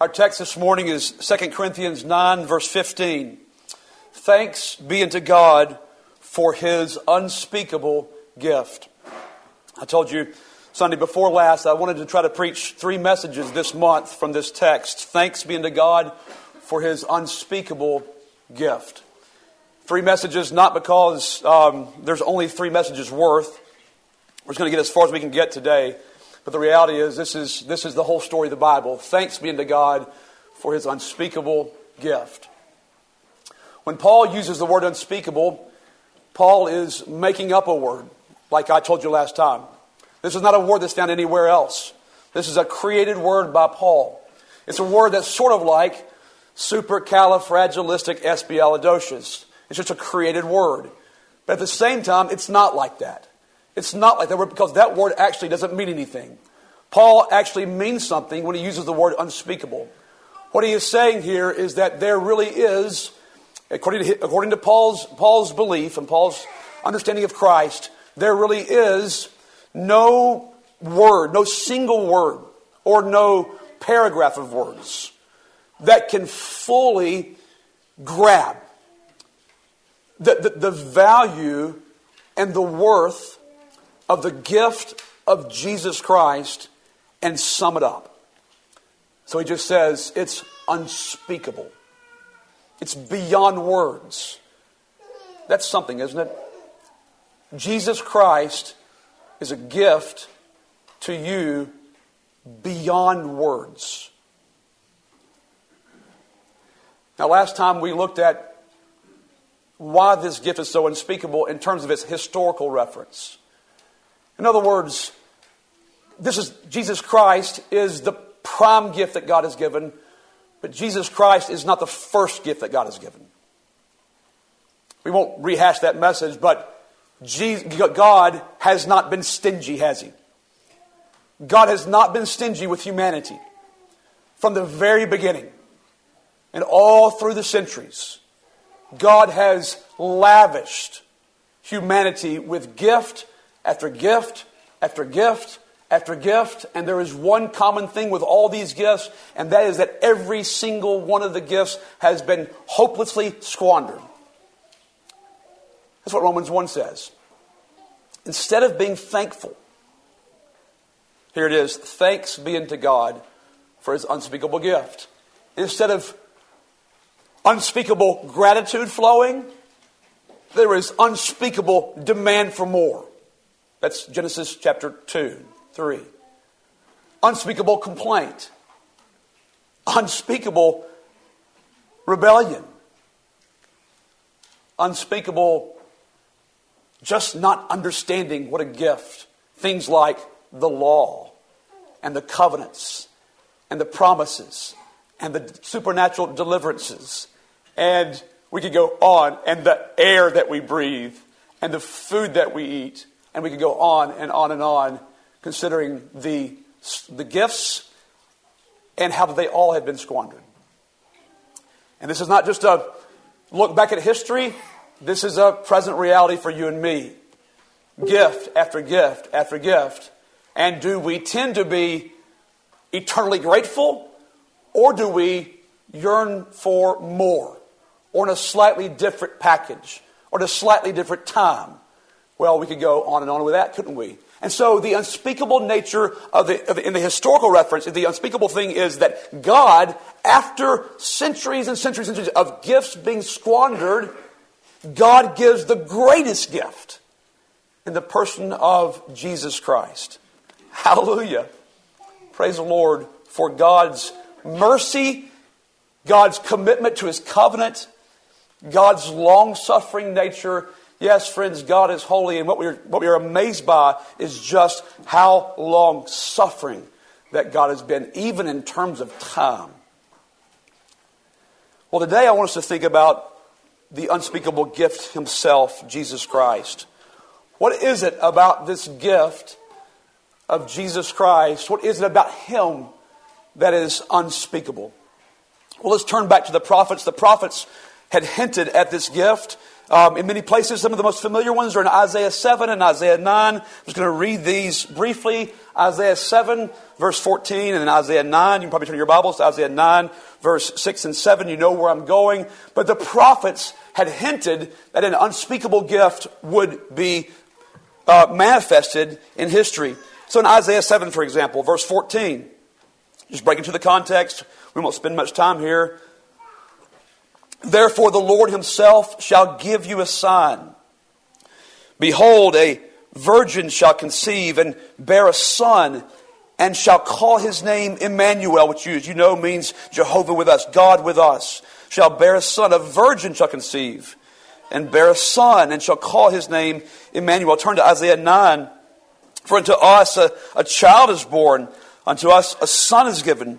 Our text this morning is 2 Corinthians 9, verse 15. Thanks be unto God for his unspeakable gift. I told you Sunday before last I wanted to try to preach three messages this month from this text. Thanks be unto God for his unspeakable gift. Three messages, not because um, there's only three messages worth. We're just going to get as far as we can get today. But the reality is, this is, this is the whole story of the Bible. Thanks be unto God for his unspeakable gift. When Paul uses the word unspeakable, Paul is making up a word, like I told you last time. This is not a word that's found anywhere else. This is a created word by Paul. It's a word that's sort of like supercalifragilisticexpialidocious. It's just a created word. But at the same time, it's not like that. It's not like that word because that word actually doesn't mean anything. Paul actually means something when he uses the word unspeakable. What he is saying here is that there really is, according to, according to Paul's, Paul's belief and Paul's understanding of Christ, there really is no word, no single word, or no paragraph of words that can fully grab the, the, the value and the worth of the gift of Jesus Christ and sum it up. So he just says it's unspeakable. It's beyond words. That's something, isn't it? Jesus Christ is a gift to you beyond words. Now, last time we looked at why this gift is so unspeakable in terms of its historical reference. In other words, this is Jesus Christ is the prime gift that God has given, but Jesus Christ is not the first gift that God has given. We won't rehash that message, but God has not been stingy, has He? God has not been stingy with humanity from the very beginning and all through the centuries. God has lavished humanity with gift after gift after gift after gift. And there is one common thing with all these gifts, and that is that every single one of the gifts has been hopelessly squandered. That's what Romans 1 says. Instead of being thankful, here it is thanks be unto God for his unspeakable gift. Instead of unspeakable gratitude flowing, there is unspeakable demand for more. That's Genesis chapter 2, 3. Unspeakable complaint. Unspeakable rebellion. Unspeakable just not understanding what a gift. Things like the law and the covenants and the promises and the supernatural deliverances. And we could go on, and the air that we breathe and the food that we eat and we could go on and on and on, considering the, the gifts and how they all had been squandered. And this is not just a look back at history, this is a present reality for you and me. Gift after gift after gift. And do we tend to be eternally grateful, or do we yearn for more, or in a slightly different package, or at a slightly different time? Well, we could go on and on with that, couldn't we? And so the unspeakable nature of the, of the, in the historical reference, the unspeakable thing is that God, after centuries and centuries and centuries of gifts being squandered, God gives the greatest gift in the person of Jesus Christ. Hallelujah. Praise the Lord for God's mercy, God's commitment to his covenant, God's long suffering nature, Yes, friends, God is holy, and what we're, what we are amazed by is just how long suffering that God has been, even in terms of time. Well, today I want us to think about the unspeakable gift himself, Jesus Christ. What is it about this gift of Jesus Christ? What is it about him that is unspeakable? Well, let's turn back to the prophets. The prophets had hinted at this gift Um, in many places, some of the most familiar ones are in Isaiah 7 and Isaiah 9. I'm just going to read these briefly. Isaiah 7, verse 14, and then Isaiah 9. You can probably turn your Bibles to Isaiah 9, verse 6 and 7. You know where I'm going. But the prophets had hinted that an unspeakable gift would be uh, manifested in history. So in Isaiah 7, for example, verse 14, just break into the context. We won't spend much time here. Therefore, the Lord himself shall give you a sign. Behold, a virgin shall conceive and bear a son, and shall call his name Emmanuel, which you, as you know means Jehovah with us, God with us. Shall bear a son. A virgin shall conceive and bear a son, and shall call his name Emmanuel. Turn to Isaiah 9. For unto us a, a child is born, unto us a son is given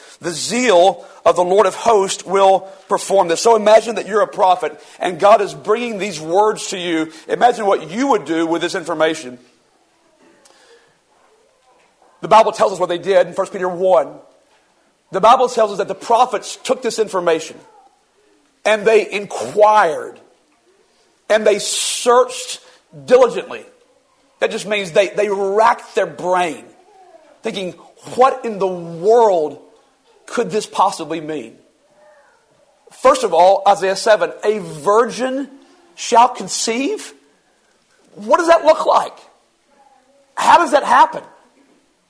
the zeal of the Lord of hosts will perform this. So imagine that you're a prophet and God is bringing these words to you. Imagine what you would do with this information. The Bible tells us what they did in 1 Peter 1. The Bible tells us that the prophets took this information and they inquired and they searched diligently. That just means they, they racked their brain thinking, what in the world could this possibly mean? First of all, Isaiah 7 a virgin shall conceive. What does that look like? How does that happen?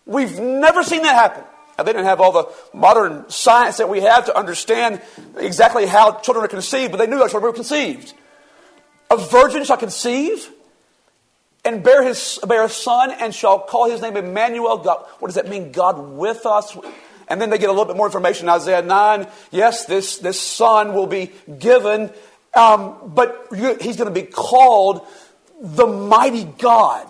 We've never seen that happen. Now, they didn't have all the modern science that we have to understand exactly how children are conceived, but they knew that children were conceived. A virgin shall conceive and bear, his, bear a son and shall call his name Emmanuel. God, what does that mean? God with us. And then they get a little bit more information in Isaiah 9. Yes, this, this son will be given, um, but he's going to be called the mighty God.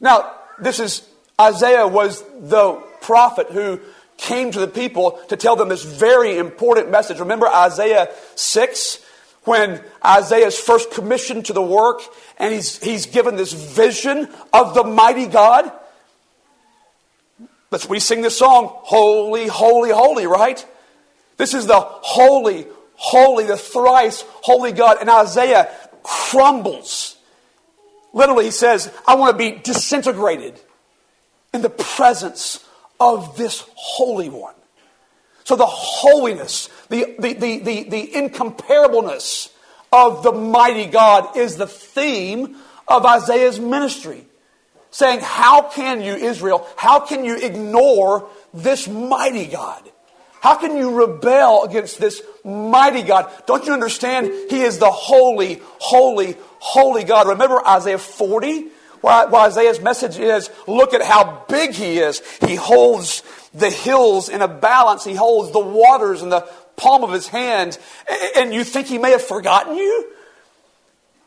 Now, this is Isaiah was the prophet who came to the people to tell them this very important message. Remember Isaiah 6 when Isaiah is first commissioned to the work and he's, he's given this vision of the mighty God? Let's we sing this song, Holy, Holy, Holy, right? This is the holy, holy, the thrice holy God. And Isaiah crumbles. Literally, he says, I want to be disintegrated in the presence of this Holy One. So the holiness, the, the, the, the, the incomparableness of the mighty God is the theme of Isaiah's ministry saying, How can you, Israel, how can you ignore this mighty God? How can you rebel against this mighty God? Don't you understand? He is the holy, holy, holy God. Remember Isaiah 40? Where Isaiah's message is, look at how big he is. He holds the hills in a balance. He holds the waters in the palm of his hand. And you think he may have forgotten you?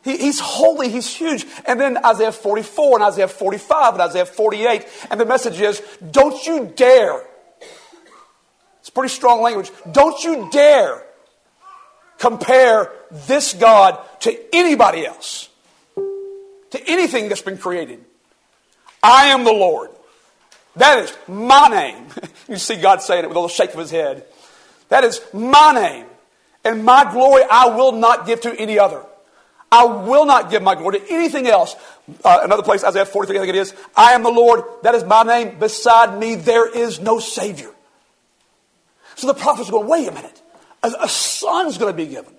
He, he's holy, he's huge. And then Isaiah 44 and Isaiah 45 and Isaiah 48. And the message is, don't you dare. It's pretty strong language. Don't you dare compare this God to anybody else, to anything that's been created. I am the Lord. That is my name. you see God saying it with a little shake of his head. That is my name. And my glory I will not give to any other. I will not give my glory to anything else. Uh, another place, Isaiah 43, I think it is. I am the Lord. That is my name. Beside me, there is no Savior. So the prophets going, wait a minute. A, a son's going to be given.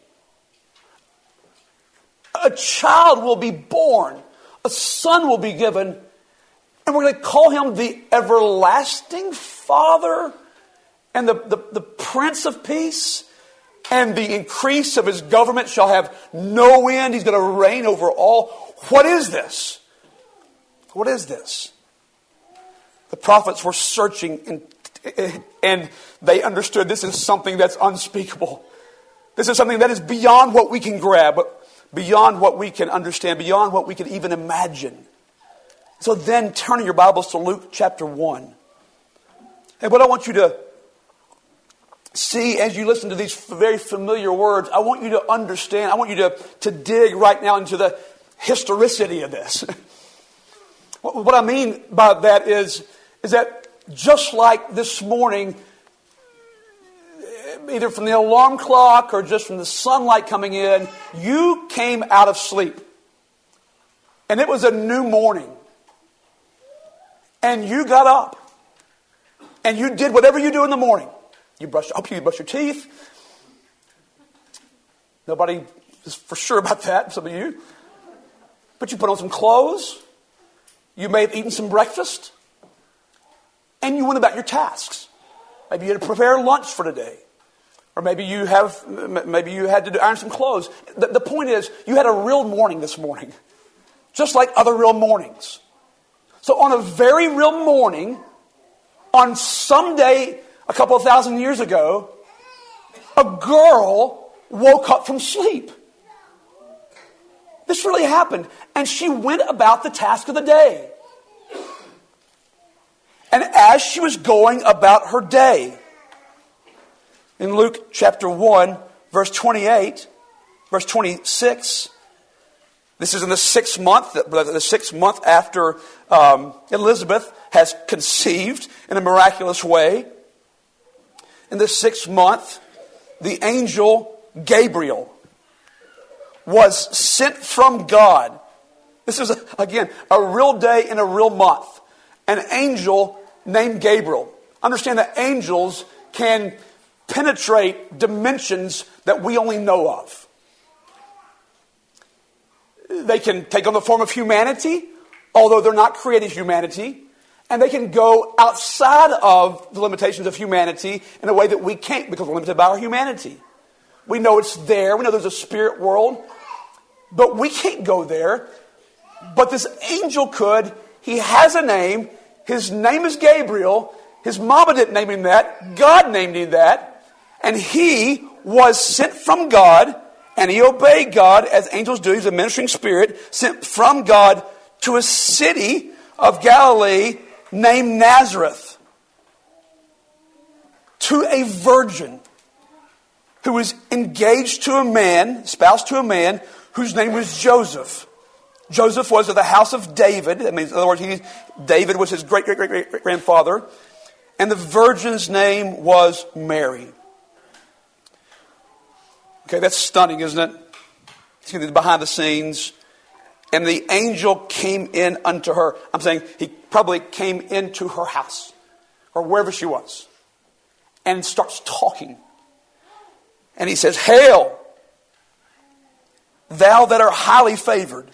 A child will be born. A son will be given. And we're going to call him the everlasting Father and the, the, the Prince of Peace and the increase of his government shall have no end. He's going to reign over all. What is this? What is this? The prophets were searching and, and they understood this is something that's unspeakable. This is something that is beyond what we can grab, beyond what we can understand, beyond what we can even imagine. So then turn your Bibles to Luke chapter 1. And what I want you to see as you listen to these very familiar words, I want you to understand, I want you to, to dig right now into the historicity of this. what I mean by that is, is that just like this morning, either from the alarm clock or just from the sunlight coming in, you came out of sleep. And it was a new morning. And you got up. And you did whatever you do in the morning. You brush, I hope you brush your teeth. Nobody is for sure about that, some of you. But you put on some clothes. You may have eaten some breakfast. And you went about your tasks. Maybe you had to prepare lunch for today. Or maybe you have, maybe you had to iron some clothes. The, the point is, you had a real morning this morning. Just like other real mornings. So on a very real morning, on some day a couple of thousand years ago, a girl woke up from sleep. This really happened. And she went about the task of the day. And as she was going about her day, in Luke chapter 1, verse 28, verse 26, this is in the sixth month, the sixth month after um, Elizabeth has conceived in a miraculous way in the sixth month, the angel Gabriel was sent from God. This is, again, a real day in a real month. An angel named Gabriel. Understand that angels can penetrate dimensions that we only know of. They can take on the form of humanity, although they're not created humanity and they can go outside of the limitations of humanity in a way that we can't because we're limited by our humanity. We know it's there, we know there's a spirit world, but we can't go there. But this angel could. He has a name. His name is Gabriel. His mama didn't name him that. God named him that. And he was sent from God, and he obeyed God as angels do. He's a ministering spirit, sent from God to a city of Galilee named Nazareth to a virgin who was engaged to a man, spouse to a man, whose name was Joseph. Joseph was of the house of David. That means, in other words, he, David was his great, great, great, great grandfather. And the virgin's name was Mary. Okay, that's stunning, isn't it? The behind the scenes. And the angel came in unto her. I'm saying he probably came into her house or wherever she was and starts talking. And he says, Hail, thou that art highly favored.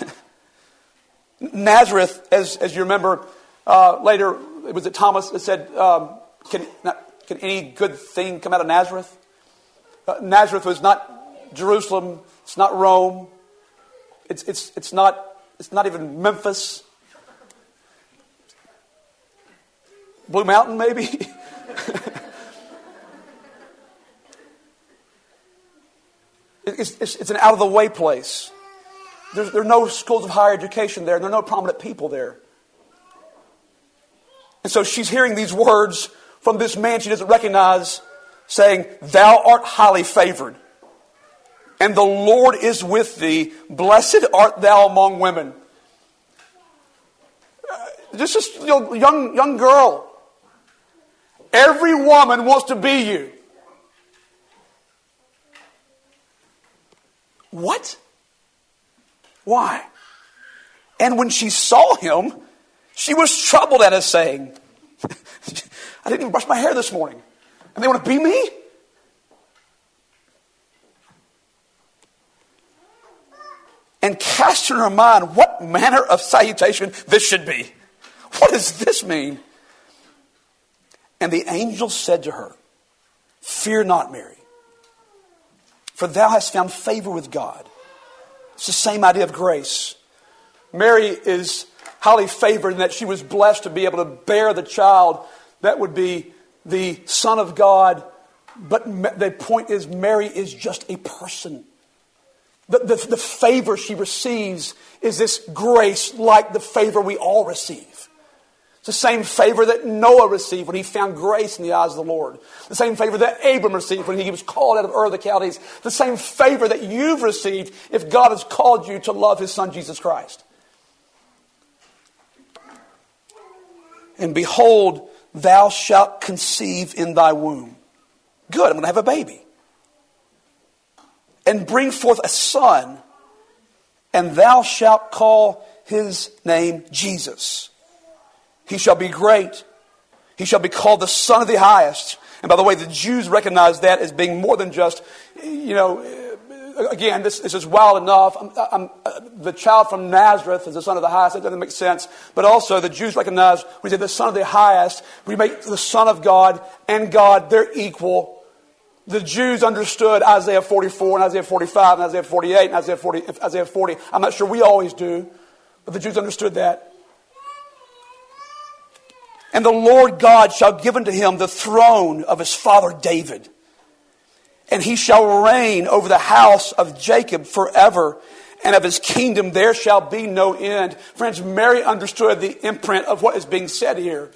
Nazareth, as, as you remember, uh, later it was it Thomas that said, um, can, not, can any good thing come out of Nazareth? Uh, Nazareth was not Jerusalem, it's not Rome, it's, it's, it's, not, it's not even Memphis. Blue Mountain, maybe? it's, it's, it's, an out of the way place. There's, there are no schools of higher education there, there are no prominent people there. And so she's hearing these words from this man she doesn't recognize saying, Thou art highly favored and the Lord is with thee. Blessed art thou among women. Uh, just a young, young girl. Every woman wants to be you. What? Why? And when she saw him, she was troubled at his saying, I didn't even brush my hair this morning. And they want to be me? and cast in her mind what manner of salutation this should be. What does this mean? And the angel said to her, Fear not, Mary, for thou hast found favor with God. It's the same idea of grace. Mary is highly favored in that she was blessed to be able to bear the child that would be the Son of God But the point is, Mary is just a person. The, the, the favor she receives is this grace like the favor we all receive. It's the same favor that Noah received when he found grace in the eyes of the Lord. The same favor that Abram received when he was called out of Ur of the Chaldees. The same favor that you've received if God has called you to love his son Jesus Christ. And behold, thou shalt conceive in thy womb. Good, I'm going to have a baby. And bring forth a son, and thou shalt call his name Jesus he shall be great. He shall be called the Son of the Highest. And by the way, the Jews recognize that as being more than just, you know, again, this, this is wild enough. I'm, I'm, uh, the child from Nazareth is the Son of the Highest. That doesn't make sense. But also, the Jews recognize when we say the Son of the Highest, we make the Son of God and God, they're equal. The Jews understood Isaiah 44 and Isaiah 45 and Isaiah 48 and Isaiah 40, Isaiah 40. I'm not sure we always do, but the Jews understood that. And the Lord God shall give unto him the throne of his father David. And he shall reign over the house of Jacob forever, and of his kingdom there shall be no end. Friends, Mary understood the imprint of what is being said here.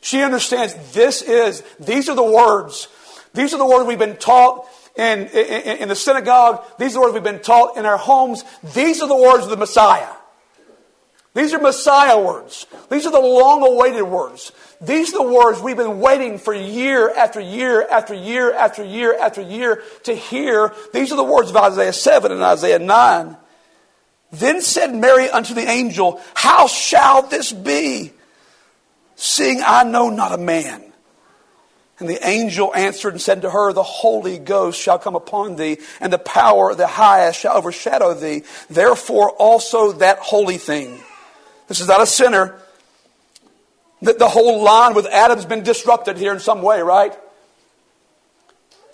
She understands this is, these are the words. These are the words we've been taught in, in, in the synagogue. These are the words we've been taught in our homes. These are the words of the Messiah. These are Messiah words. These are the long awaited words. These are the words we've been waiting for year after year after year after year after year to hear. These are the words of Isaiah 7 and Isaiah 9. Then said Mary unto the angel, How shall this be? Seeing I know not a man. And the angel answered and said to her, The Holy Ghost shall come upon thee, and the power of the highest shall overshadow thee. Therefore also that holy thing this is not a sinner. The, the whole line with Adam's been disrupted here in some way, right?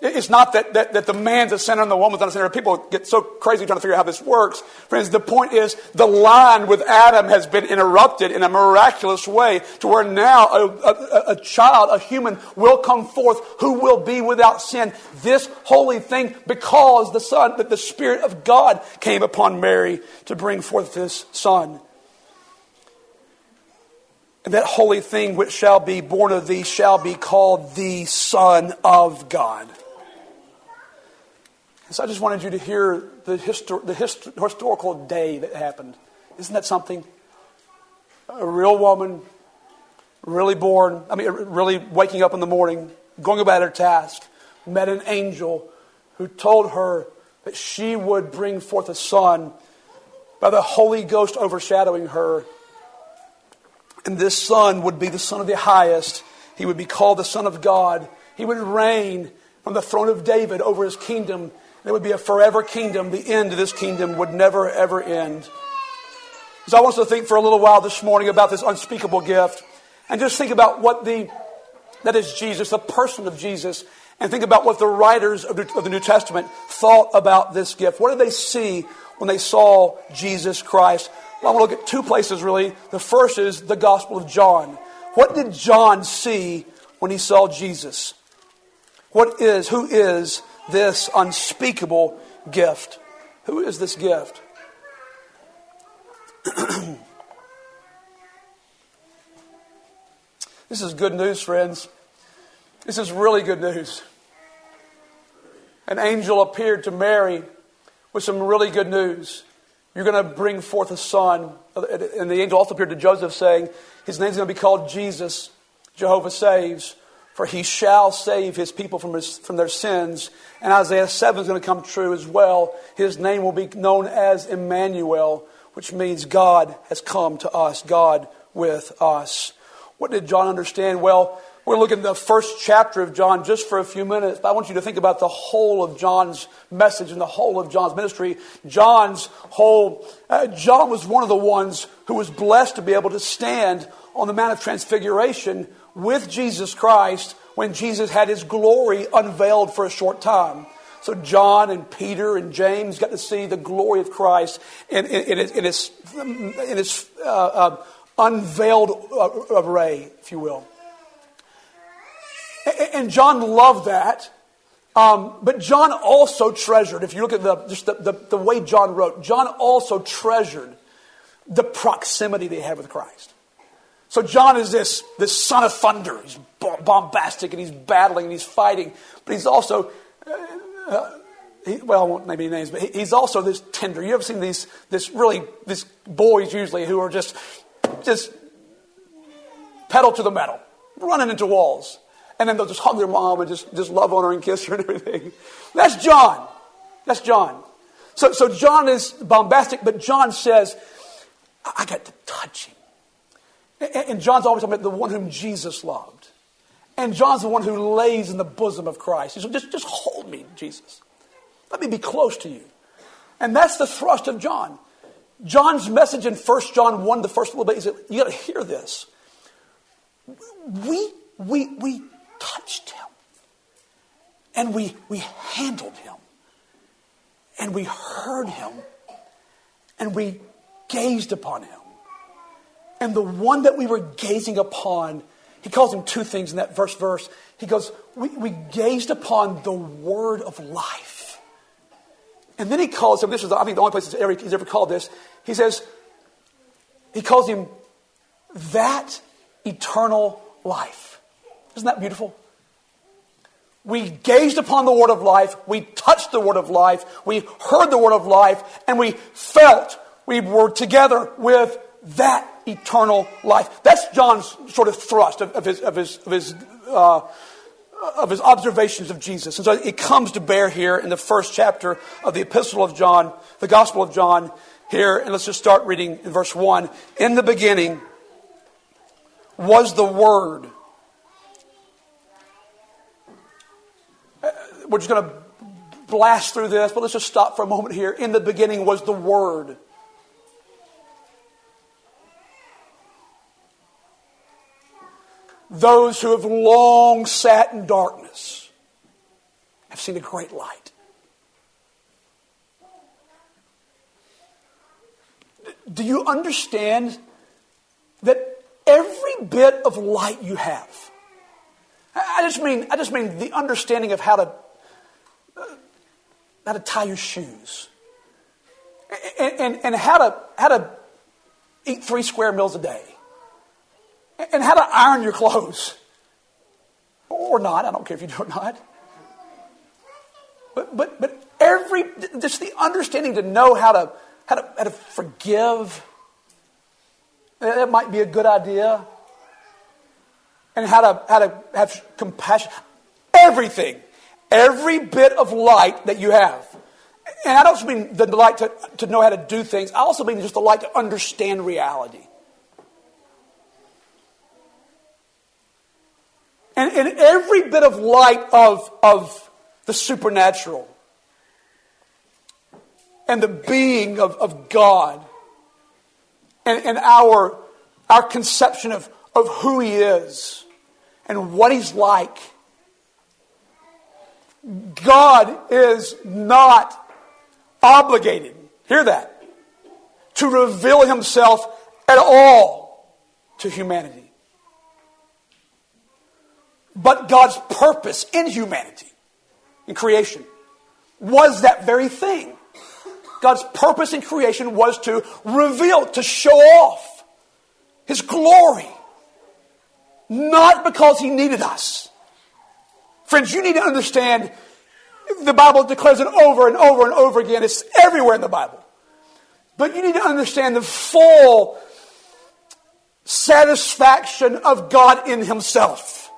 It's not that, that, that, the man's a sinner and the woman's not a sinner. People get so crazy trying to figure out how this works. Friends, the point is the line with Adam has been interrupted in a miraculous way to where now a, a, a child, a human, will come forth who will be without sin. This holy thing because the Son, that the Spirit of God came upon Mary to bring forth this Son. And that holy thing which shall be born of thee shall be called the Son of God. so I just wanted you to hear the, histor- the hist- historical day that happened. Isn't that something? A real woman, really born, I mean, really waking up in the morning, going about her task, met an angel who told her that she would bring forth a son by the Holy Ghost overshadowing her and this son would be the son of the highest. He would be called the son of God. He would reign from the throne of David over his kingdom. It would be a forever kingdom. The end of this kingdom would never, ever end. So I want us to think for a little while this morning about this unspeakable gift and just think about what the, that is Jesus, the person of Jesus, and think about what the writers of the, of the New Testament thought about this gift. What did they see when they saw Jesus Christ? Well, I want to look at two places really. The first is the Gospel of John. What did John see when he saw Jesus? What is, who is this unspeakable gift? Who is this gift? this is good news, friends. This is really good news. An angel appeared to Mary with some really good news. You're going to bring forth a son. And the angel also appeared to Joseph, saying, His name's going to be called Jesus. Jehovah saves, for he shall save his people from, his, from their sins. And Isaiah 7 is going to come true as well. His name will be known as Emmanuel, which means God has come to us, God with us. What did John understand? Well, we're looking at the first chapter of John just for a few minutes, but I want you to think about the whole of John's message and the whole of John's ministry. John's whole, uh, John was one of the ones who was blessed to be able to stand on the Mount of Transfiguration with Jesus Christ when Jesus had his glory unveiled for a short time. So John and Peter and James got to see the glory of Christ in, in, in, in its, in its uh, uh, unveiled uh, array, if you will. And John loved that. Um, but John also treasured, if you look at the, just the, the, the way John wrote, John also treasured the proximity they had with Christ. So John is this, this son of thunder. He's bombastic and he's battling and he's fighting, but he's also, uh, uh, he, well, I won't name any names, but he, he's also this tender. You ever seen these, this really, these boys usually who are just, just pedal to the metal, running into walls. And then they'll just hug their mom and just, just love on her and kiss her and everything. That's John. That's John. So, so John is bombastic, but John says, I got to touch him. And John's always talking about the one whom Jesus loved. And John's the one who lays in the bosom of Christ. He said, just, just hold me, Jesus. Let me be close to you. And that's the thrust of John. John's message in 1 John 1, the first little bit, he said, you got to hear this. We, we, we touched him. And we, we handled him. And we heard him. And we gazed upon him. And the one that we were gazing upon, he calls him two things in that first verse. He goes, we, we gazed upon the word of life. And then he calls him, this is, I think, the only place ever, he's ever called this. He says, he calls him that eternal life. Isn't that beautiful? We gazed upon the word of life, we touched the word of life, we heard the word of life, and we felt we were together with that eternal life. That's John's sort of thrust of, of his, of his, of his, uh, of his observations of Jesus. And so it comes to bear here in the first chapter of the Epistle of John, the Gospel of John, here. And let's just start reading in verse 1. In the beginning was the Word. Uh, we're just going to blast through this, but let's just stop for a moment here. In the beginning was the Word. Those who have long sat in darkness have seen a great light. Do you understand that every bit of light you have, I just mean, I just mean the understanding of how to, how to tie your shoes and, and, and how, to, how to eat three square meals a day and how to iron your clothes. Or not, I don't care if you do or not. But, but, but every, just the understanding to know how to, how to, how to forgive, that might be a good idea. And how to, how to have compassion. Everything. Every bit of light that you have. And I don't just mean the light to, to know how to do things. I also mean just the light to understand reality. And, and every bit of light of, of the supernatural and the being of, of God and, and our, our conception of, of who He is and what He's like. God is not obligated, hear that, to reveal Himself at all to humanity. But God's purpose in humanity, in creation, was that very thing. God's purpose in creation was to reveal, to show off His glory. Not because He needed us. Friends, you need to understand the Bible declares it over and over and over again. It's everywhere in the Bible. But you need to understand the full satisfaction of God in Himself.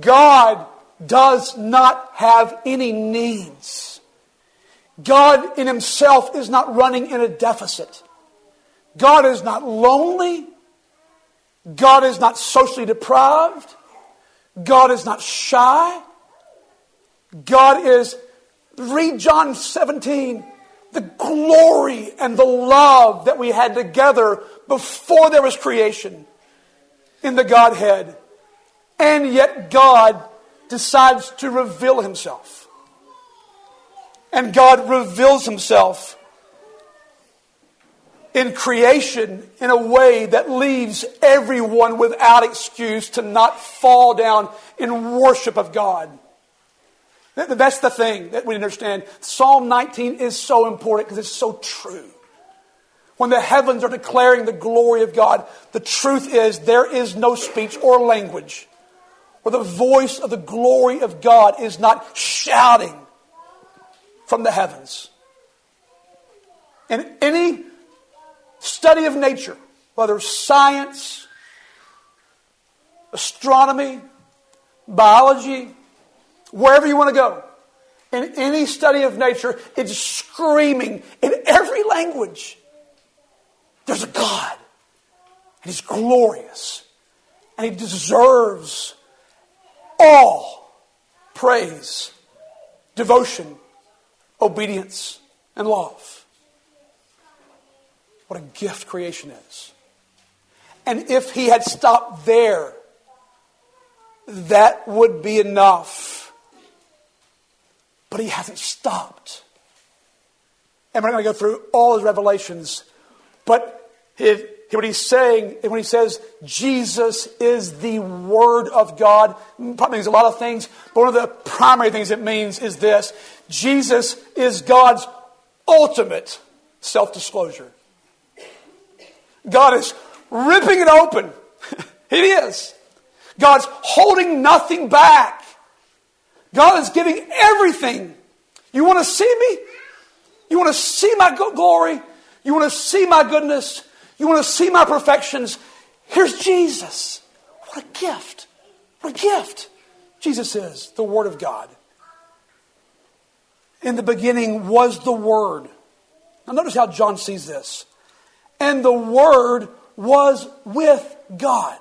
God does not have any needs. God in himself is not running in a deficit. God is not lonely. God is not socially deprived. God is not shy. God is, read John 17, the glory and the love that we had together before there was creation in the Godhead. And yet God decides to reveal himself. And God reveals himself in creation in a way that leaves everyone without excuse to not fall down in worship of God. That's the thing that we understand. Psalm 19 is so important because it's so true. When the heavens are declaring the glory of God, the truth is there is no speech or language where the voice of the glory of God is not shouting from the heavens. In any study of nature, whether science, astronomy, biology, wherever you want to go, in any study of nature, it's screaming in every language. There's a God, and He's glorious, and He deserves all praise, devotion, obedience, and love. What a gift creation is. And if he had stopped there, that would be enough. But he hasn't stopped. And we're not going to go through all his revelations. But if, what he's saying, when he says Jesus is the Word of God, probably means a lot of things, but one of the primary things it means is this Jesus is God's ultimate self disclosure. God is ripping it open. it is. God's holding nothing back. God is giving everything. You want to see me? You want to see my glory? You want to see my goodness? You want to see my perfections? Here's Jesus. What a gift. What a gift. Jesus is the Word of God. In the beginning was the Word. Now, notice how John sees this and the Word was with God.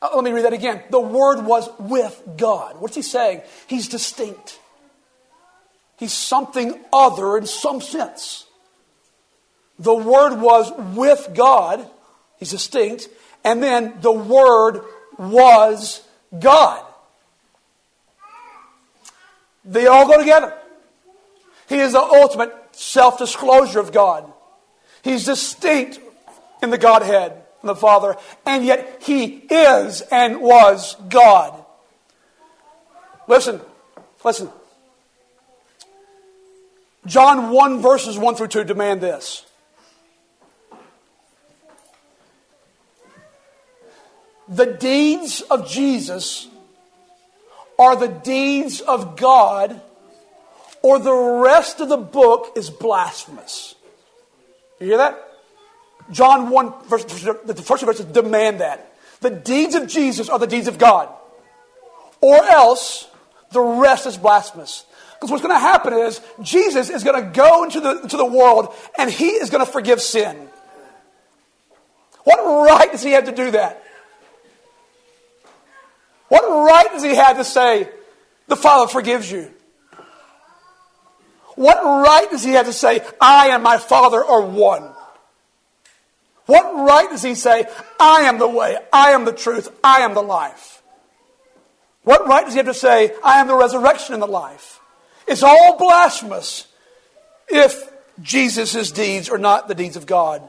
Uh, let me read that again. The Word was with God. What's he saying? He's distinct. He's something other in some sense. The Word was with God. He's distinct. And then the Word was God. They all go together. He is the ultimate self disclosure of God. He's distinct in the Godhead from the Father, and yet He is and was God. Listen, listen. John 1, verses 1 through 2 demand this. The deeds of Jesus are the deeds of God or the rest of the book is blasphemous. You hear that? John 1, verse, the first verse demand that. The deeds of Jesus are the deeds of God. Or else the rest is blasphemous. Because what's going to happen is Jesus is going to go into the, into the world and he is going to forgive sin. What right does he have to do that? What right does he have to say, the Father forgives you? What right does he have to say, I and my Father are one? What right does he say, I am the way, I am the truth, I am the life? What right does he have to say, I am the resurrection and the life? It's all blasphemous if Jesus' deeds are not the deeds of God.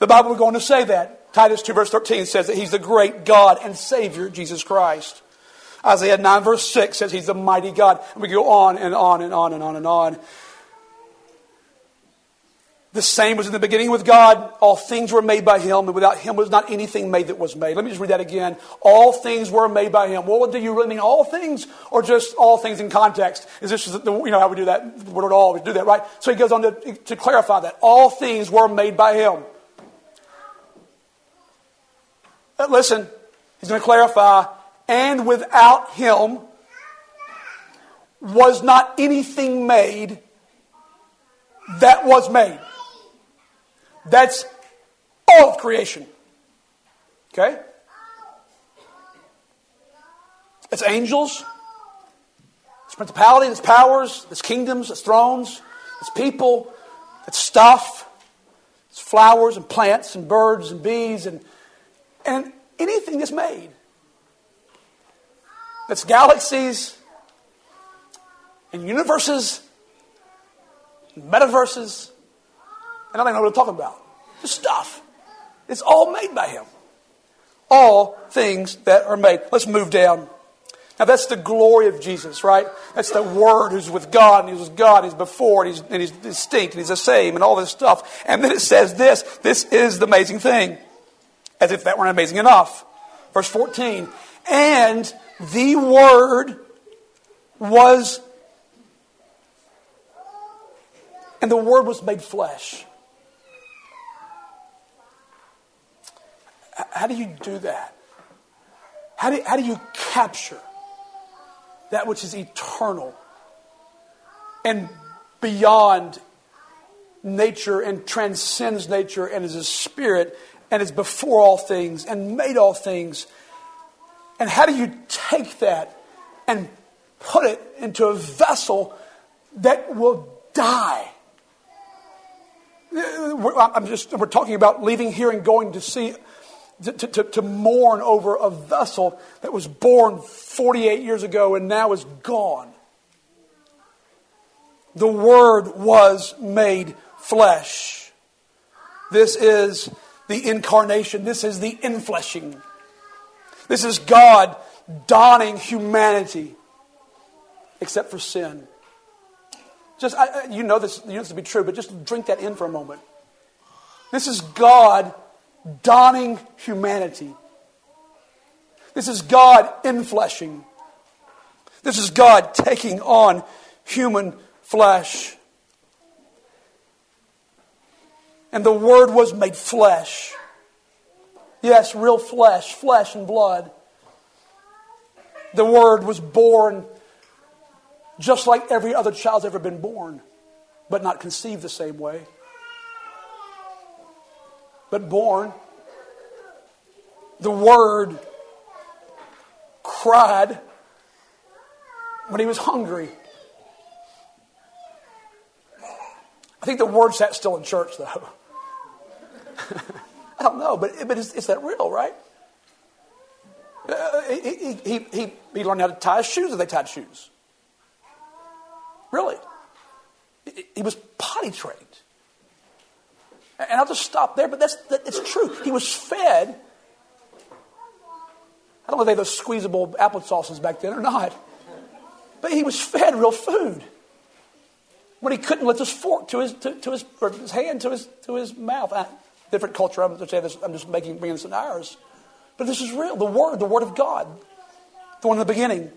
The Bible is going to say that. Titus 2, verse 13 says that he's the great God and Savior, Jesus Christ. Isaiah 9, verse 6 says he's the mighty God. And we go on and on and on and on and on. The same was in the beginning with God. All things were made by Him, and without Him was not anything made that was made. Let me just read that again. All things were made by Him. Well, what do you really mean? All things, or just all things in context? Is this the, you know how we do that? We don't always do that, right? So he goes on to, to clarify that all things were made by Him. But listen, he's going to clarify and without him was not anything made that was made. That's all of creation. Okay? It's angels, it's principalities, it's powers, it's kingdoms, it's thrones, it's people, it's stuff, it's flowers and plants and birds and bees and, and anything that's made. It's galaxies. and universes, metaverses, and I don't even know what I'm talking about. Just stuff. It's all made by Him. All things that are made. Let's move down. Now that's the glory of Jesus, right? That's the Word who's with God, and He's with God, and He's before, and He's, and he's distinct, and He's the same, and all this stuff. And then it says this this is the amazing thing. As if that weren't amazing enough. Verse 14. And the Word was, and the Word was made flesh. How do you do that? How do, how do you capture that which is eternal and beyond nature and transcends nature and is a spirit and is before all things and made all things? And how do you take that and put it into a vessel that will die? I'm just, we're talking about leaving here and going to see to, to, to, mourn over a vessel that was born 48 years ago and now is gone. The Word was made flesh. This is the incarnation. This is the infleshing. This is God donning humanity, except for sin. Just, I, you know this, you know this to be true, but just drink that in for a moment. This is God donning humanity. This is God infleshing. This is God taking on human flesh. And the Word was made flesh. Yes, real flesh, flesh and blood. The Word was born just like every other child's ever been born, but not conceived the same way but born. The Word cried when he was hungry. I think the Word sat still in church, though. I don't know, but, but is, that real, right? Uh, he, he, he, he learned how to tie his shoes, and they tied shoes. Really. He was potty trained. And I'll just stop there, but that's, that, it's true. He was fed. I don't know if they had those squeezable apple sauces back then or not. But he was fed real food. When he couldn't lift his fork to his, to, to his, his hand to his, to his mouth. Uh, different culture, I'm, this, I'm just making, bringing this into ours. But this is real. The Word, the Word of God. The one in the beginning.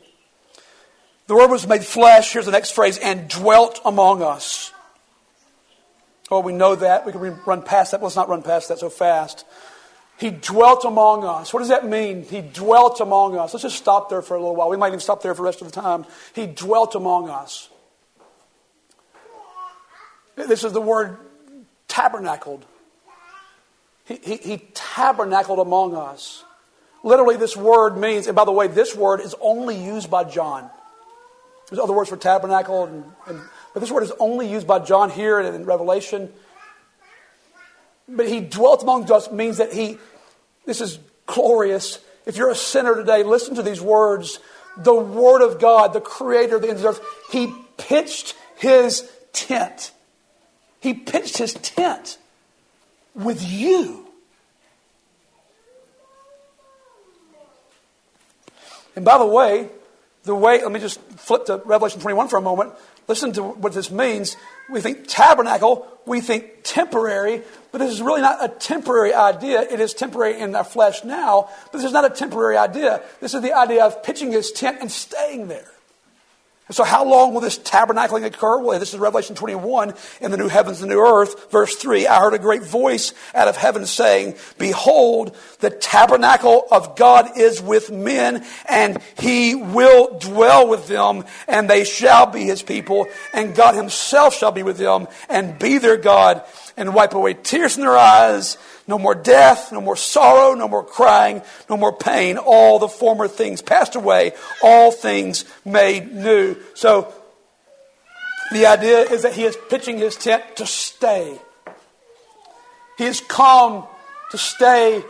The Word was made flesh. Here's the next phrase and dwelt among us. Oh, we know that. We can run past that. Let's not run past that so fast. He dwelt among us. What does that mean? He dwelt among us. Let's just stop there for a little while. We might even stop there for the rest of the time. He dwelt among us. This is the word tabernacled. He, he, tabernacled among us. Literally, this word means, and by the way, this word is only used by John. There's other words for tabernacle and, and but this word is only used by John here and in Revelation. But he dwelt among us means that he, this is glorious. If you're a sinner today, listen to these words. The Word of God, the Creator of the ends of the earth, he pitched his tent. He pitched his tent with you. And by the way, the way, let me just flip to Revelation 21 for a moment. Listen to what this means. We think tabernacle, we think temporary, but this is really not a temporary idea. It is temporary in our flesh now, but this is not a temporary idea. This is the idea of pitching his tent and staying there. So, how long will this tabernacling occur? Well, this is Revelation 21 in the new heavens and new earth. Verse 3 I heard a great voice out of heaven saying, Behold, the tabernacle of God is with men, and he will dwell with them, and they shall be his people, and God himself shall be with them, and be their God, and wipe away tears from their eyes no more death, no more sorrow, no more crying, no more pain. All the former things passed away, all things made new. So the idea is that he is pitching his tent to stay. He has come to stay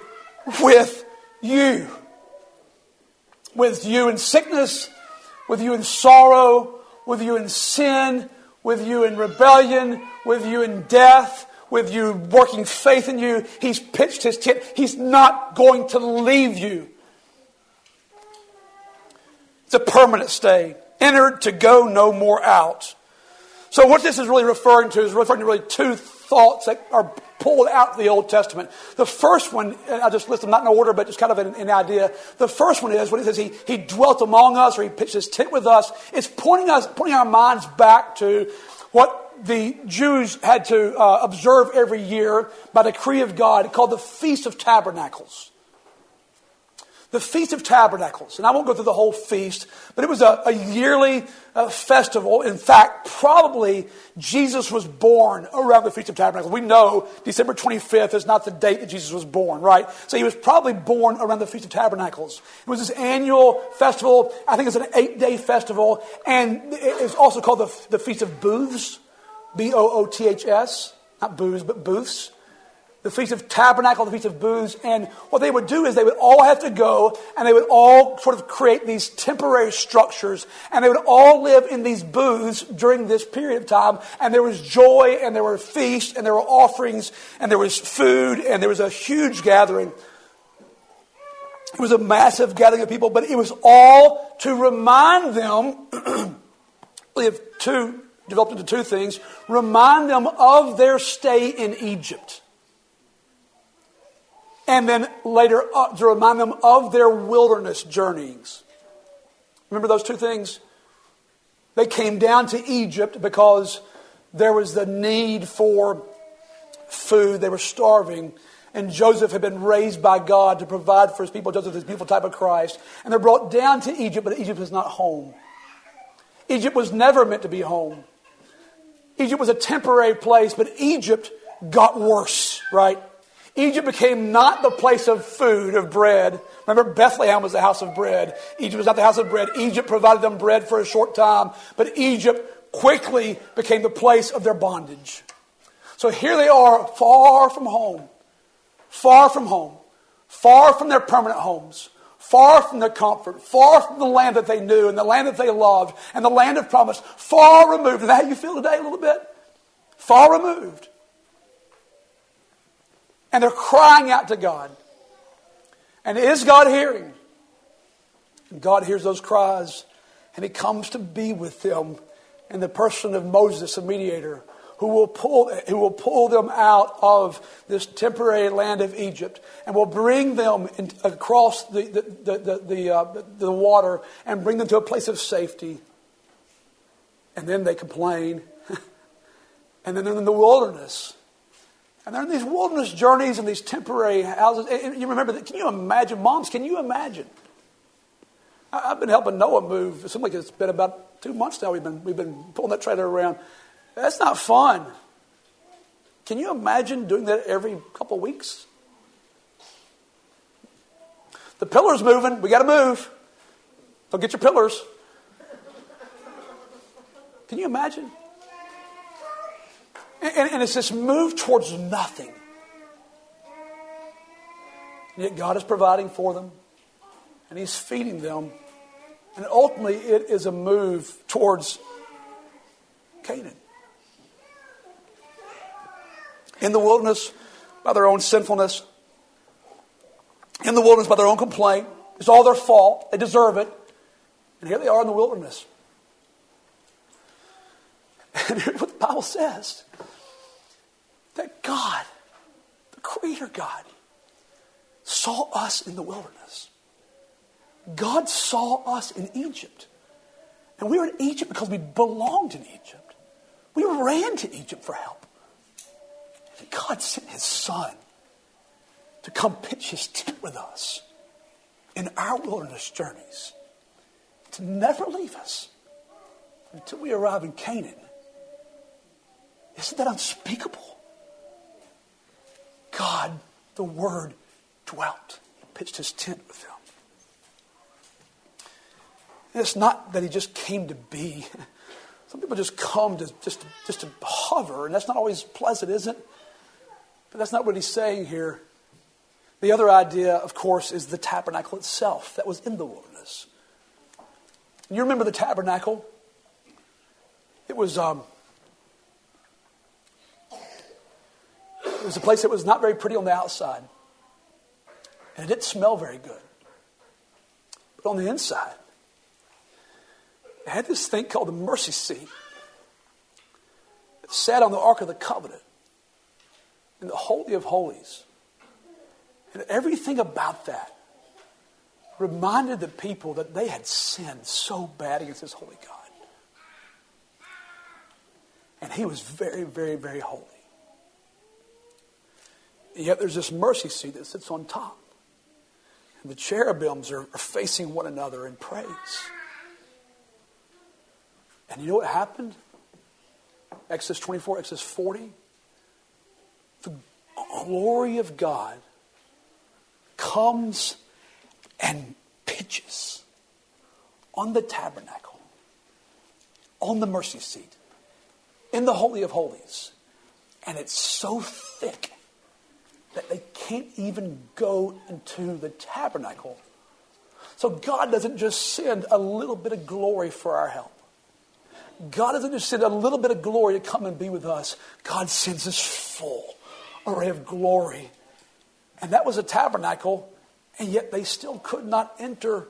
with you. With you in sickness, with you in sorrow, with you in sin, with you in rebellion, with you in death, with you working faith in you. He's pitched his tent. He's not going to leave you. It's a permanent stay. Entered to go no more out. So what this is really referring to is referring to really two thoughts that are pulled out of the Old Testament. The first one, I'll just list them not in order, but just kind of an, an idea. The first one is when it says he, he dwelt among us or he pitched his tent with us. It's pointing us, pointing our minds back to what the Jews had to uh, observe every year by decree of God called the Feast of Tabernacles. The Feast of Tabernacles. And I won't go through the whole feast, but it was a, a yearly uh, festival. In fact, probably Jesus was born around the Feast of Tabernacles. We know December 25th is not the date that Jesus was born, right? So he was probably born around the Feast of Tabernacles. It was this annual festival. I think it's an eight day festival. And it's also called the, the Feast of Booths. B O O T H S, not booths, but booths. The Feast of Tabernacle, the Feast of Booths. And what they would do is they would all have to go and they would all sort of create these temporary structures and they would all live in these booths during this period of time. And there was joy and there were feasts and there were offerings and there was food and there was a huge gathering. It was a massive gathering of people, but it was all to remind them of two developed into two things remind them of their stay in Egypt. And then later uh, to remind them of their wilderness journeyings. Remember those two things? They came down to Egypt because there was the need for food. They were starving. And Joseph had been raised by God to provide for his people. Joseph is a beautiful type of Christ. And they're brought down to Egypt, but Egypt is not home. Egypt was never meant to be home. Egypt was a temporary place, but Egypt got worse, right? Egypt became not the place of food, of bread. Remember, Bethlehem was the house of bread. Egypt was not the house of bread. Egypt provided them bread for a short time, but Egypt quickly became the place of their bondage. So here they are, far from home, far from home, far from their permanent homes, far from their comfort, far from the land that they knew and the land that they loved and the land of promise, far removed. Is that how you feel today a little bit? Far removed. And they're crying out to God. And is God hearing? And God hears those cries and He comes to be with them in the person of Moses, a mediator who will pull, who will pull them out of this temporary land of Egypt and will bring them in, across the, the, the, the, uh, the water and bring them to a place of safety. And then they complain. and then they're in the wilderness. And they're in these wilderness journeys and these temporary houses. And you remember that? Can you imagine? Moms, can you imagine? I've been helping Noah move. It seems like it's been about two months now we've been, we've been pulling that trailer around. That's not fun. Can you imagine doing that every couple weeks? The pillar's moving. We got to move. Go get your pillars. Can you imagine? And, and, and, it's this move towards nothing. Yet God is providing for them, and He's feeding them. And ultimately, it is a move towards Canaan in the wilderness by their own sinfulness, in the wilderness by their own complaint. It's all their fault. They deserve it. And here they are in the wilderness. And here's what the Bible says that God, the Creator God, saw us in the wilderness. God saw us in Egypt. And we were in Egypt because we belonged in Egypt. We ran to Egypt for help. God sent his son to come pitch his tent with us in our wilderness journeys, to never leave us until we arrive in Canaan. Isn't that unspeakable? God, the Word, dwelt. He pitched his tent with them. And it's not that he just came to be. Some people just come to just, just to hover, and that's not always pleasant, is it? But that's not what he's saying here. The other idea, of course, is the tabernacle itself that was in the wilderness. You remember the tabernacle? It was, um, it was a place that was not very pretty on the outside. And it didn't smell very good. But on the inside, it had this thing called the mercy seat. It sat on the Ark of the Covenant in the Holy of Holies. And everything about that reminded the people that they had sinned so bad against this holy God. And he was very, very, very holy. And yet there's this mercy seat that sits on top. And the cherubims are, are facing one another in praise. And you know what happened? Exodus 24, Exodus 40. The glory of God comes and pitches on the tabernacle, on the mercy seat, in the Holy of Holies. And it's so thick that they can't even go into the tabernacle. So God doesn't just send a little bit of glory for our help. God doesn't just send a little bit of glory to come and be with us. God sends us full array of glory. And that was a tabernacle, and yet they still could not enter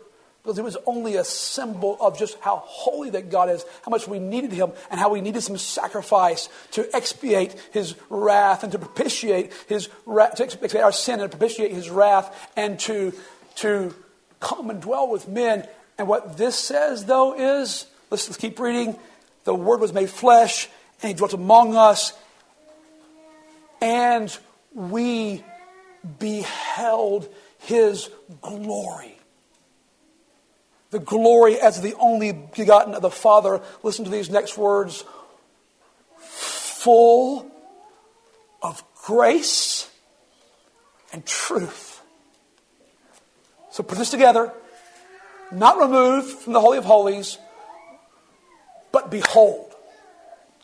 because it was only a symbol of just how holy that God is, how much we needed Him, and how we needed some sacrifice to expiate His wrath and to propitiate His wrath, to expiate our sin and propitiate His wrath, and to to come and dwell with men. And what this says, though, is let's, let's keep reading. The Word was made flesh, and He dwelt among us, and we beheld His glory the glory as the only begotten of the Father. Listen to these next words full of grace and truth. So put this together, not removed from the Holy of Holies, but behold,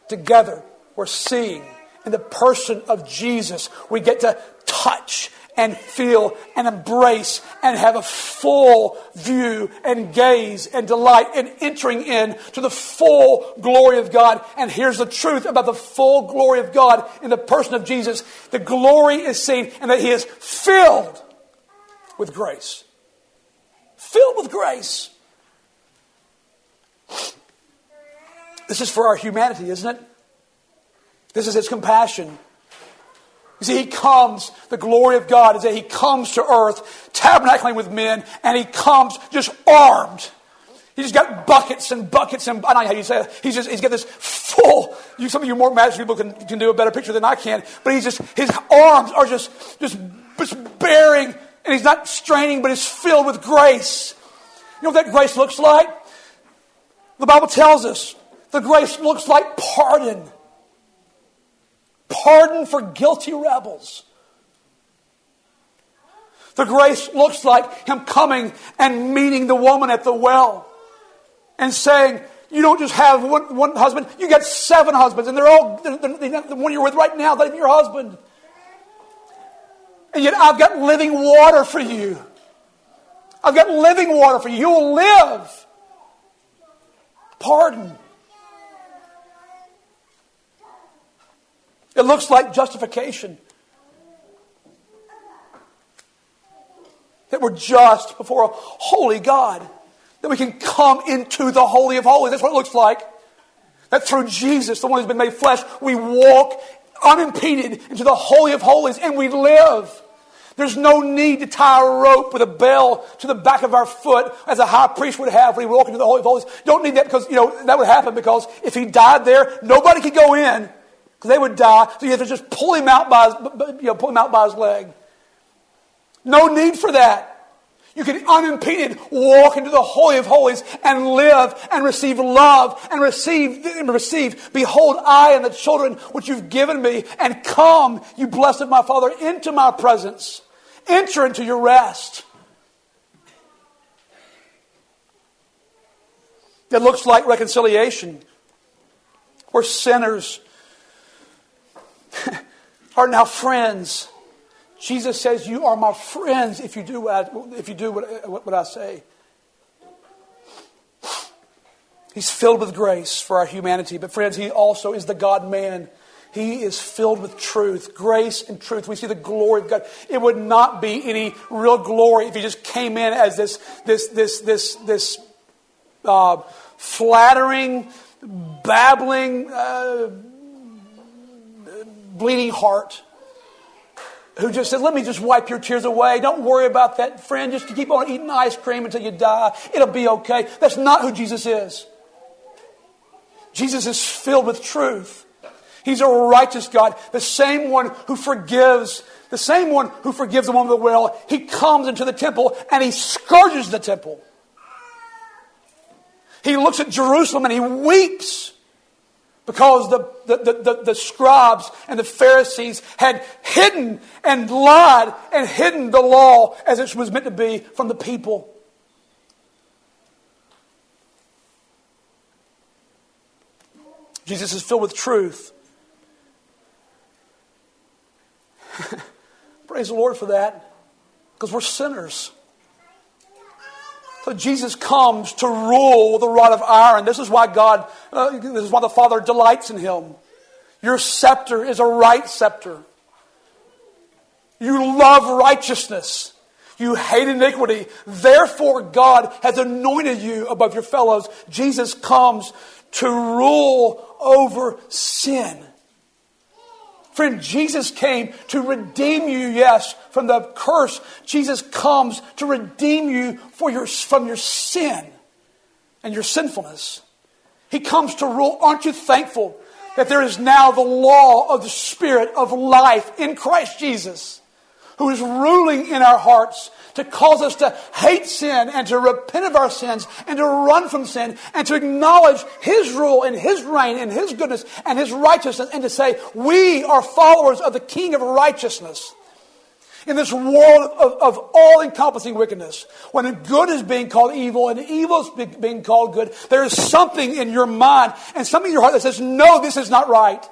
together we're seeing in the person of Jesus, we get to touch and feel and embrace and have a full view and gaze and delight in entering in to the full glory of God. And here's the truth about the full glory of God in the person of Jesus. The glory is seen and that he is filled with grace. Filled with grace. This is for our humanity, isn't it? This is his compassion. You see, he comes, the glory of God is that he comes to earth, tabernacling with men, and he comes just armed. He's got buckets and buckets and I don't know how you say. He's just he's got this full. You, some of you more magic people can, can do a better picture than I can. But he's just his arms are just just just bearing, and he's not straining, but he's filled with grace. You know what that grace looks like? The Bible tells us the grace looks like pardon pardon for guilty rebels. The grace looks like him coming and meeting the woman at the well and saying, You don't just have one, one husband, you get seven husbands, and they're all they're, they're, the one you're with right now, even your husband. And yet I've got living water for you. I've got living water for you. You will live. Pardon. It looks like justification. That we're just before a holy God. That we can come into the Holy of Holies. That's what it looks like. That through Jesus, the one who's been made flesh, we walk unimpeded into the Holy of Holies and we live. There's no need to tie a rope with a bell to the back of our foot as a high priest would have when he walked into the Holy of Holies. Don't need that because, you know, that would happen because if he died there, nobody could go in because they would die. So you have to just pull him out by his, you know, pull him out by his leg. No need for that. You can unimpeded walk into the Holy of Holies and live and receive love and receive, and receive, behold, I and the children which you've given me, and come, you blessed my Father, into my presence. Enter into your rest. It looks like reconciliation, where sinners are now friends. Jesus says, You are my friends if you do what I, if you do what, what I say. He's filled with grace for our humanity. But, friends, He also is the God man. He is filled with truth, grace and truth. We see the glory of God. It would not be any real glory if He just came in as this, this, this, this, this uh, flattering, babbling, uh, bleeding heart who just said, Let me just wipe your tears away. Don't worry about that, friend. Just keep on eating ice cream until you die. It'll be okay. That's not who Jesus is. Jesus is filled with truth. He's a righteous God, the same one who forgives, the same one who forgives the woman of the well. He comes into the temple and he scourges the temple. He looks at Jerusalem and he weeps because the, the, the, the, scribes and the Pharisees had hidden and lied and hidden the law as it was meant to be from the people. Jesus is filled with truth. Praise the Lord for that, because we're sinners. So Jesus comes to rule with a rod of iron. This is why God, uh, this is why the Father delights in him. Your scepter is a right scepter. You love righteousness. You hate iniquity. Therefore, God has anointed you above your fellows. Jesus comes to rule over sin. Friend, Jesus came to redeem you, yes, from the curse. Jesus comes to redeem you for your, from your sin and your sinfulness. He comes to rule. Aren't you thankful that there is now the law of the Spirit of life in Christ Jesus, who is ruling in our hearts to cause us to hate sin and to repent of our sins and to run from sin and to acknowledge His rule and His reign and His goodness and His righteousness and to say, we are followers of the King of righteousness. In this world of, of all encompassing wickedness, when good is being called evil and evil is being called good, there is something in your mind and something in your heart that says, no, this is not right.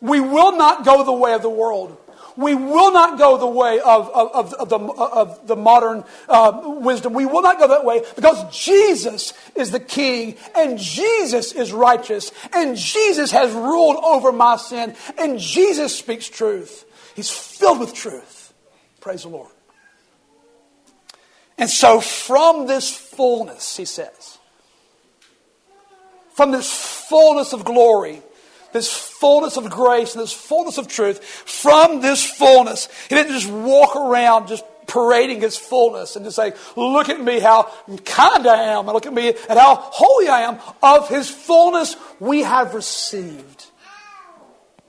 We will not go the way of the world. We will not go the way of, of, of, the, of the modern uh, wisdom. We will not go that way because Jesus is the King and Jesus is righteous and Jesus has ruled over my sin and Jesus speaks truth. He's filled with truth. Praise the Lord. And so, from this fullness, he says, from this fullness of glory, this fullness of grace and this fullness of truth, from this fullness, he didn't just walk around just parading his fullness and just say, look at me how kind I am, and look at me and how holy I am. Of his fullness we have received.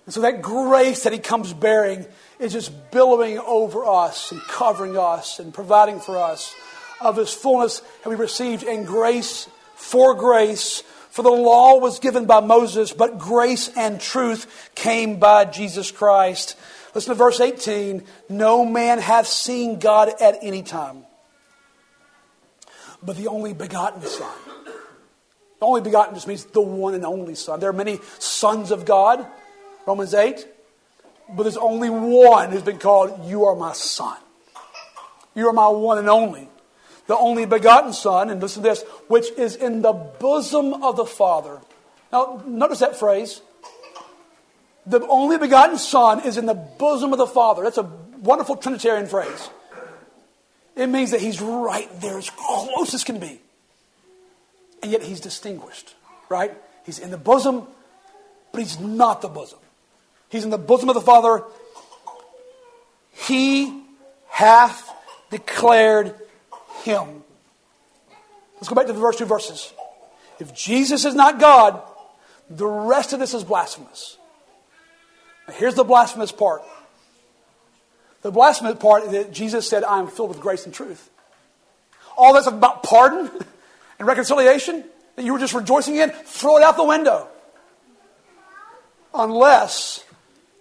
And so that grace that he comes bearing is just billowing over us and covering us and providing for us. Of his fullness have we received in grace for grace for the law was given by Moses, but grace and truth came by Jesus Christ. Listen to verse 18. No man hath seen God at any time, but the only begotten Son. The only begotten just means the one and only Son. There are many sons of God, Romans 8, but there's only one who's been called, You are my Son. You are my one and only the only begotten Son, and listen to this, which is in the bosom of the Father. Now, notice that phrase. The only begotten Son is in the bosom of the Father. That's a wonderful Trinitarian phrase. It means that He's right there, as close as can be. And yet He's distinguished, right? He's in the bosom, but He's not the bosom. He's in the bosom of the Father. He hath declared him. Let's go back to the first two verses. If Jesus is not God, the rest of this is blasphemous. Now here's the blasphemous part. The blasphemous part is that Jesus said, I am filled with grace and truth. All that's about pardon and reconciliation that you were just rejoicing in, throw it out the window. Unless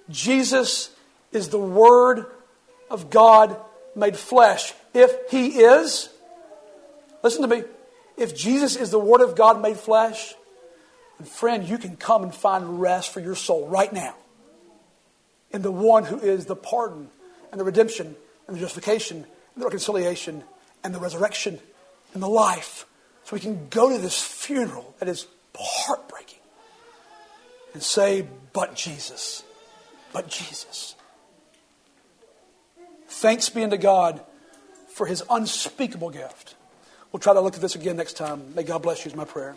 Jesus is the Word of God made flesh. If He is, listen to me, if Jesus is the Word of God made flesh, and friend, you can come and find rest for your soul right now in the one who is the pardon and the redemption and the justification and the reconciliation and the resurrection and the life. So we can go to this funeral that is heartbreaking and say, But Jesus, but Jesus. Thanks be unto God for his unspeakable gift. We'll try to look at this again next time. May God bless you, is my prayer.